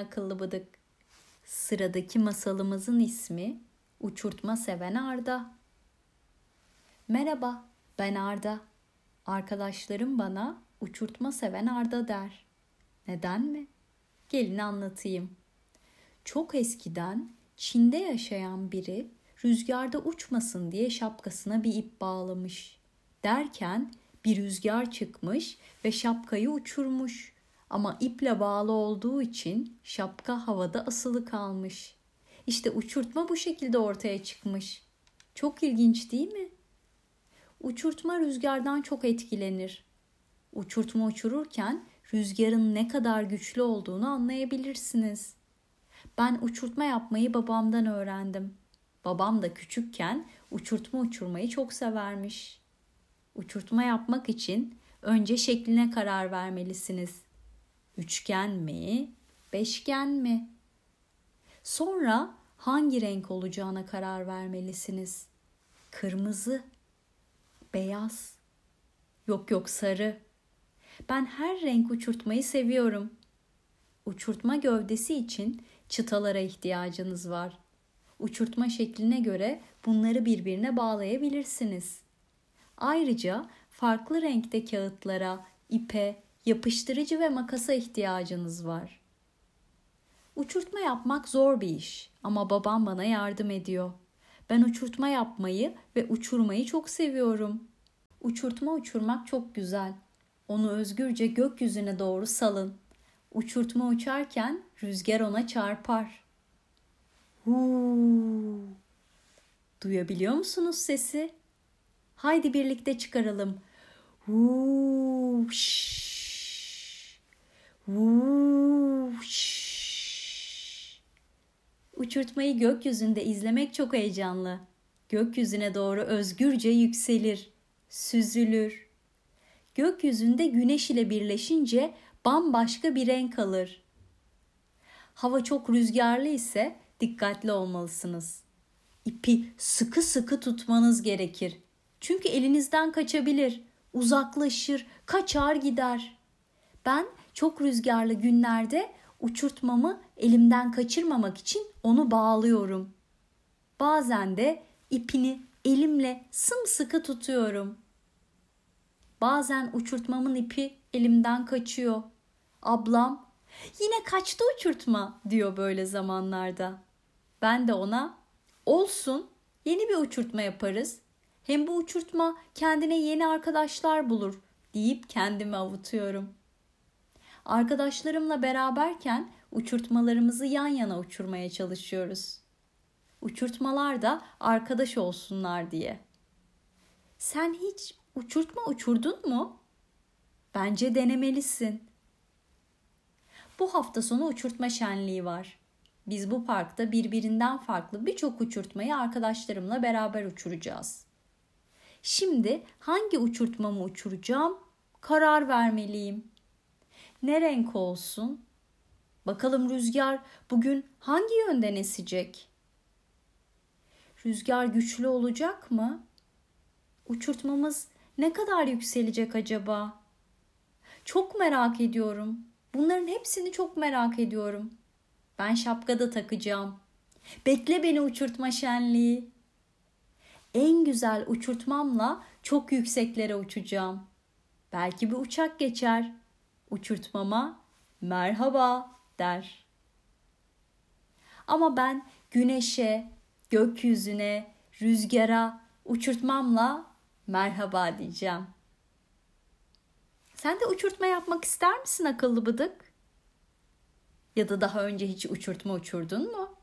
akıllı bıdık. Sıradaki masalımızın ismi Uçurtma Seven Arda. Merhaba, ben Arda. Arkadaşlarım bana uçurtma seven Arda der. Neden mi? Gelin anlatayım. Çok eskiden Çin'de yaşayan biri rüzgarda uçmasın diye şapkasına bir ip bağlamış. Derken bir rüzgar çıkmış ve şapkayı uçurmuş. Ama iple bağlı olduğu için şapka havada asılı kalmış. İşte uçurtma bu şekilde ortaya çıkmış. Çok ilginç değil mi? Uçurtma rüzgardan çok etkilenir. Uçurtma uçururken rüzgarın ne kadar güçlü olduğunu anlayabilirsiniz. Ben uçurtma yapmayı babamdan öğrendim. Babam da küçükken uçurtma uçurmayı çok severmiş. Uçurtma yapmak için önce şekline karar vermelisiniz. Üçgen mi, beşgen mi? Sonra hangi renk olacağına karar vermelisiniz. Kırmızı, beyaz, yok yok sarı. Ben her renk uçurtmayı seviyorum. Uçurtma gövdesi için çıtalara ihtiyacınız var. Uçurtma şekline göre bunları birbirine bağlayabilirsiniz. Ayrıca farklı renkte kağıtlara, ipe, yapıştırıcı ve makasa ihtiyacınız var. Uçurtma yapmak zor bir iş ama babam bana yardım ediyor. Ben uçurtma yapmayı ve uçurmayı çok seviyorum. Uçurtma uçurmak çok güzel. Onu özgürce gökyüzüne doğru salın. Uçurtma uçarken rüzgar ona çarpar. Huu. Duyabiliyor musunuz sesi? Haydi birlikte çıkaralım. Huu. Şş. Uçurtmayı gökyüzünde izlemek çok heyecanlı. Gökyüzüne doğru özgürce yükselir, süzülür. Gökyüzünde güneş ile birleşince bambaşka bir renk alır. Hava çok rüzgarlı ise dikkatli olmalısınız. İpi sıkı sıkı tutmanız gerekir. Çünkü elinizden kaçabilir, uzaklaşır, kaçar gider. Ben çok rüzgarlı günlerde uçurtmamı elimden kaçırmamak için onu bağlıyorum. Bazen de ipini elimle sımsıkı tutuyorum. Bazen uçurtmamın ipi elimden kaçıyor. Ablam yine kaçtı uçurtma diyor böyle zamanlarda. Ben de ona olsun yeni bir uçurtma yaparız. Hem bu uçurtma kendine yeni arkadaşlar bulur deyip kendimi avutuyorum. Arkadaşlarımla beraberken uçurtmalarımızı yan yana uçurmaya çalışıyoruz. Uçurtmalar da arkadaş olsunlar diye. Sen hiç uçurtma uçurdun mu? Bence denemelisin. Bu hafta sonu uçurtma şenliği var. Biz bu parkta birbirinden farklı birçok uçurtmayı arkadaşlarımla beraber uçuracağız. Şimdi hangi uçurtmamı uçuracağım? Karar vermeliyim. Ne renk olsun? Bakalım rüzgar bugün hangi yönden esecek? Rüzgar güçlü olacak mı? Uçurtmamız ne kadar yükselecek acaba? Çok merak ediyorum. Bunların hepsini çok merak ediyorum. Ben şapka da takacağım. Bekle beni uçurtma şenliği. En güzel uçurtmamla çok yükseklere uçacağım. Belki bir uçak geçer. Uçurtmama merhaba der. Ama ben güneşe, gökyüzüne, rüzgara uçurtmamla merhaba diyeceğim. Sen de uçurtma yapmak ister misin akıllı bıdık? Ya da daha önce hiç uçurtma uçurdun mu?